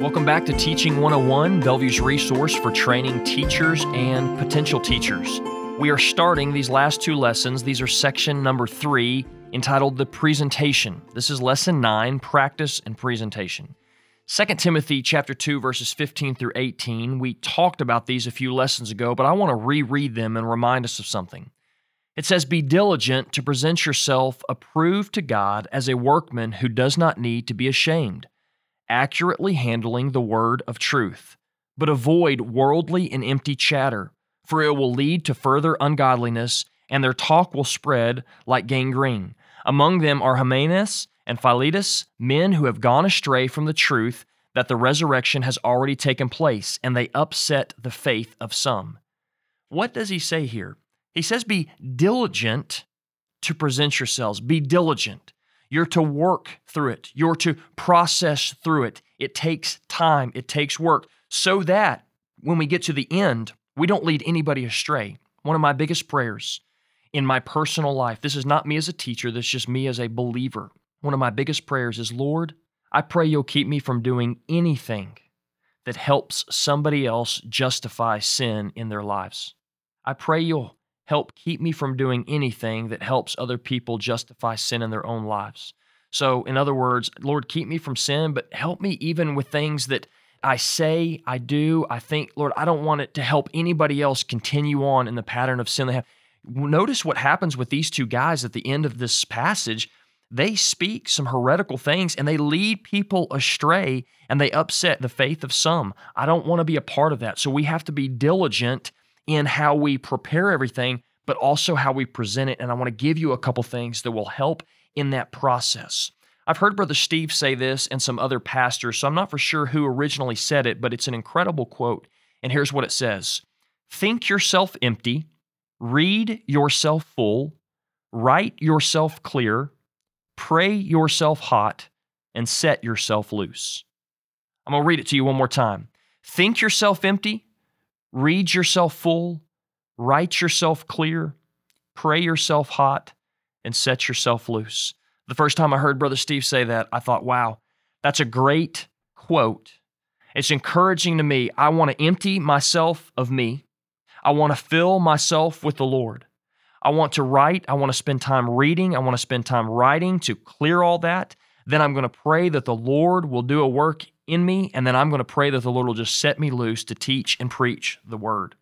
Welcome back to Teaching 101, Bellevue's resource for training teachers and potential teachers. We are starting these last two lessons. These are section number three, entitled The Presentation. This is lesson nine, Practice and Presentation. 2 Timothy chapter 2 verses 15 through 18. We talked about these a few lessons ago, but I want to reread them and remind us of something. It says, Be diligent to present yourself approved to God as a workman who does not need to be ashamed accurately handling the word of truth. But avoid worldly and empty chatter, for it will lead to further ungodliness, and their talk will spread like gangrene. Among them are Hymenaeus and Philetus, men who have gone astray from the truth that the resurrection has already taken place, and they upset the faith of some. What does he say here? He says, Be diligent to present yourselves. Be diligent. You're to work through it, you're to process through it. It takes time, it takes work, so that when we get to the end, we don't lead anybody astray. One of my biggest prayers in my personal life, this is not me as a teacher, this is just me as a believer. One of my biggest prayers is Lord, I pray you'll keep me from doing anything that helps somebody else justify sin in their lives. I pray you'll help keep me from doing anything that helps other people justify sin in their own lives. So, in other words, Lord, keep me from sin, but help me even with things that I say, I do, I think, Lord, I don't want it to help anybody else continue on in the pattern of sin they have. Notice what happens with these two guys at the end of this passage. They speak some heretical things and they lead people astray and they upset the faith of some. I don't want to be a part of that. So we have to be diligent in how we prepare everything, but also how we present it. And I want to give you a couple things that will help in that process. I've heard Brother Steve say this and some other pastors, so I'm not for sure who originally said it, but it's an incredible quote. And here's what it says Think yourself empty, read yourself full, write yourself clear, pray yourself hot, and set yourself loose. I'm going to read it to you one more time. Think yourself empty, Read yourself full, write yourself clear, pray yourself hot, and set yourself loose. The first time I heard Brother Steve say that, I thought, wow, that's a great quote. It's encouraging to me. I want to empty myself of me. I want to fill myself with the Lord. I want to write. I want to spend time reading. I want to spend time writing to clear all that. Then I'm going to pray that the Lord will do a work in me, and then I'm going to pray that the Lord will just set me loose to teach and preach the word.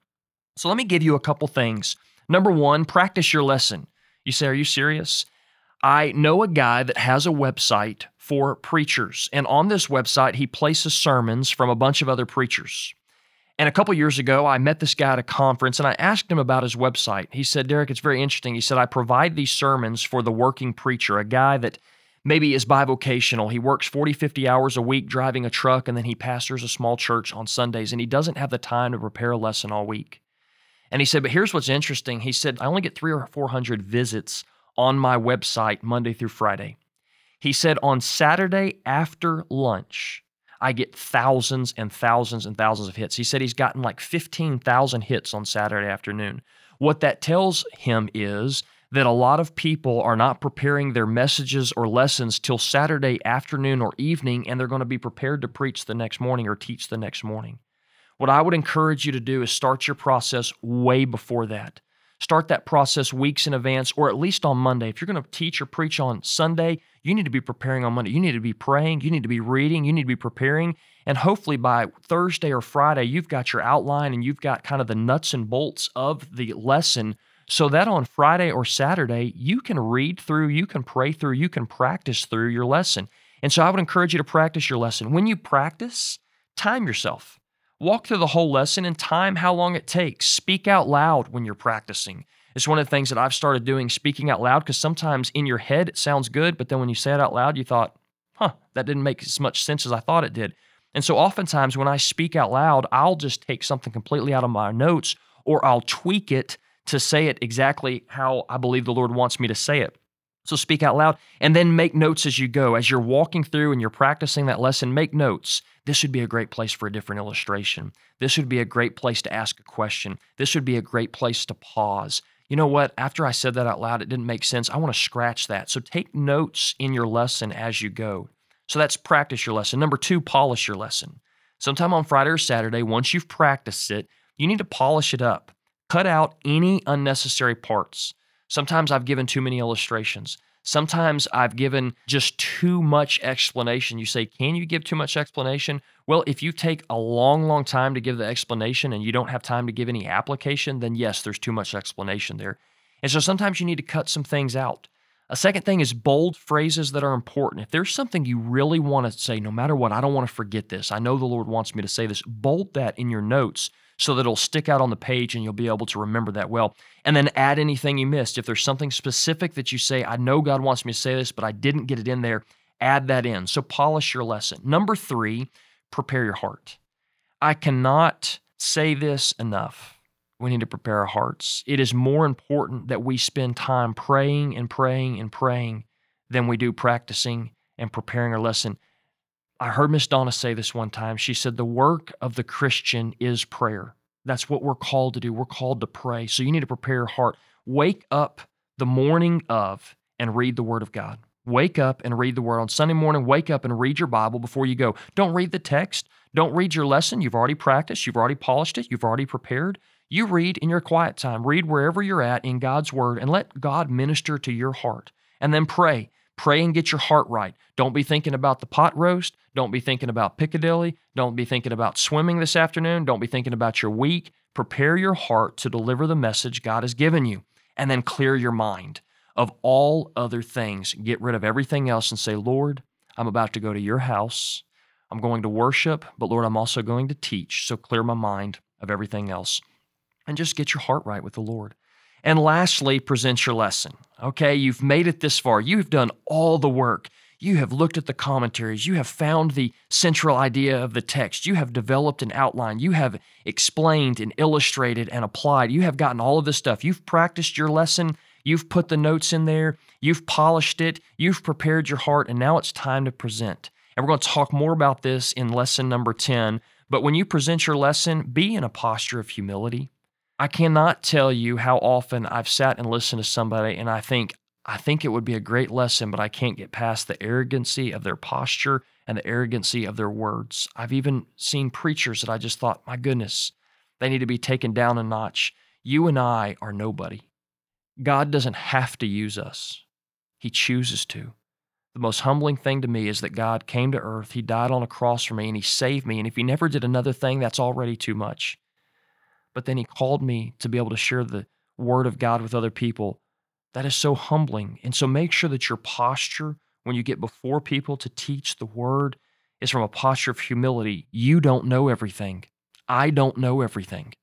So let me give you a couple things. Number one, practice your lesson. You say, Are you serious? I know a guy that has a website for preachers, and on this website, he places sermons from a bunch of other preachers. And a couple years ago, I met this guy at a conference and I asked him about his website. He said, Derek, it's very interesting. He said, I provide these sermons for the working preacher, a guy that maybe is bivocational. He works 40, 50 hours a week driving a truck, and then he pastors a small church on Sundays, and he doesn't have the time to prepare a lesson all week. And he said, But here's what's interesting. He said, I only get three or 400 visits on my website Monday through Friday. He said, On Saturday after lunch, I get thousands and thousands and thousands of hits. He said he's gotten like 15,000 hits on Saturday afternoon. What that tells him is that a lot of people are not preparing their messages or lessons till Saturday afternoon or evening, and they're going to be prepared to preach the next morning or teach the next morning. What I would encourage you to do is start your process way before that. Start that process weeks in advance, or at least on Monday. If you're going to teach or preach on Sunday, you need to be preparing on Monday. You need to be praying, you need to be reading, you need to be preparing. And hopefully by Thursday or Friday, you've got your outline and you've got kind of the nuts and bolts of the lesson so that on Friday or Saturday, you can read through, you can pray through, you can practice through your lesson. And so I would encourage you to practice your lesson. When you practice, time yourself. Walk through the whole lesson and time how long it takes. Speak out loud when you're practicing. It's one of the things that I've started doing, speaking out loud, because sometimes in your head it sounds good, but then when you say it out loud, you thought, huh, that didn't make as much sense as I thought it did. And so oftentimes when I speak out loud, I'll just take something completely out of my notes or I'll tweak it to say it exactly how I believe the Lord wants me to say it. So speak out loud and then make notes as you go. As you're walking through and you're practicing that lesson, make notes. This would be a great place for a different illustration. This would be a great place to ask a question. This would be a great place to pause. You know what? After I said that out loud, it didn't make sense. I want to scratch that. So take notes in your lesson as you go. So that's practice your lesson. Number two, polish your lesson. Sometime on Friday or Saturday, once you've practiced it, you need to polish it up. Cut out any unnecessary parts. Sometimes I've given too many illustrations. Sometimes I've given just too much explanation. You say, Can you give too much explanation? Well, if you take a long, long time to give the explanation and you don't have time to give any application, then yes, there's too much explanation there. And so sometimes you need to cut some things out. A second thing is bold phrases that are important. If there's something you really want to say, no matter what, I don't want to forget this. I know the Lord wants me to say this. Bold that in your notes so that it'll stick out on the page and you'll be able to remember that well. And then add anything you missed. If there's something specific that you say, I know God wants me to say this, but I didn't get it in there, add that in. So polish your lesson. Number three, prepare your heart. I cannot say this enough. We need to prepare our hearts. It is more important that we spend time praying and praying and praying than we do practicing and preparing our lesson. I heard Miss Donna say this one time. She said, The work of the Christian is prayer. That's what we're called to do. We're called to pray. So you need to prepare your heart. Wake up the morning of and read the Word of God. Wake up and read the Word. On Sunday morning, wake up and read your Bible before you go. Don't read the text. Don't read your lesson. You've already practiced. You've already polished it. You've already prepared. You read in your quiet time. Read wherever you're at in God's Word and let God minister to your heart. And then pray. Pray and get your heart right. Don't be thinking about the pot roast. Don't be thinking about Piccadilly. Don't be thinking about swimming this afternoon. Don't be thinking about your week. Prepare your heart to deliver the message God has given you. And then clear your mind of all other things. Get rid of everything else and say, Lord, I'm about to go to your house. I'm going to worship, but Lord, I'm also going to teach. So clear my mind of everything else. And just get your heart right with the Lord. And lastly, present your lesson. Okay, you've made it this far. You've done all the work. You have looked at the commentaries. You have found the central idea of the text. You have developed an outline. You have explained and illustrated and applied. You have gotten all of this stuff. You've practiced your lesson. You've put the notes in there. You've polished it. You've prepared your heart. And now it's time to present. And we're going to talk more about this in lesson number 10. But when you present your lesson, be in a posture of humility. I cannot tell you how often I've sat and listened to somebody and I think, I think it would be a great lesson, but I can't get past the arrogancy of their posture and the arrogancy of their words. I've even seen preachers that I just thought, my goodness, they need to be taken down a notch. You and I are nobody. God doesn't have to use us, He chooses to. The most humbling thing to me is that God came to earth, He died on a cross for me, and He saved me. And if He never did another thing, that's already too much but then he called me to be able to share the word of God with other people. That is so humbling. And so make sure that your posture when you get before people to teach the word is from a posture of humility. You don't know everything. I don't know everything.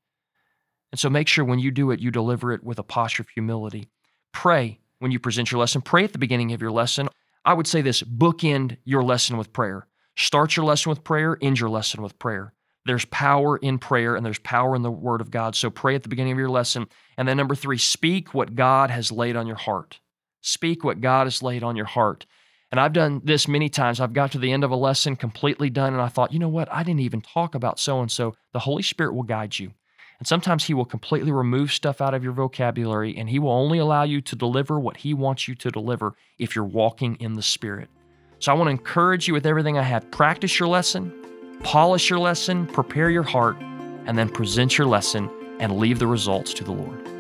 And so make sure when you do it, you deliver it with a posture of humility. Pray when you present your lesson. Pray at the beginning of your lesson. I would say this bookend your lesson with prayer. Start your lesson with prayer, end your lesson with prayer. There's power in prayer and there's power in the Word of God. So pray at the beginning of your lesson. And then, number three, speak what God has laid on your heart. Speak what God has laid on your heart. And I've done this many times. I've got to the end of a lesson completely done, and I thought, you know what? I didn't even talk about so and so. The Holy Spirit will guide you. And sometimes He will completely remove stuff out of your vocabulary, and He will only allow you to deliver what He wants you to deliver if you're walking in the Spirit. So I want to encourage you with everything I have. Practice your lesson, Polish your lesson, prepare your heart, and then present your lesson and leave the results to the Lord.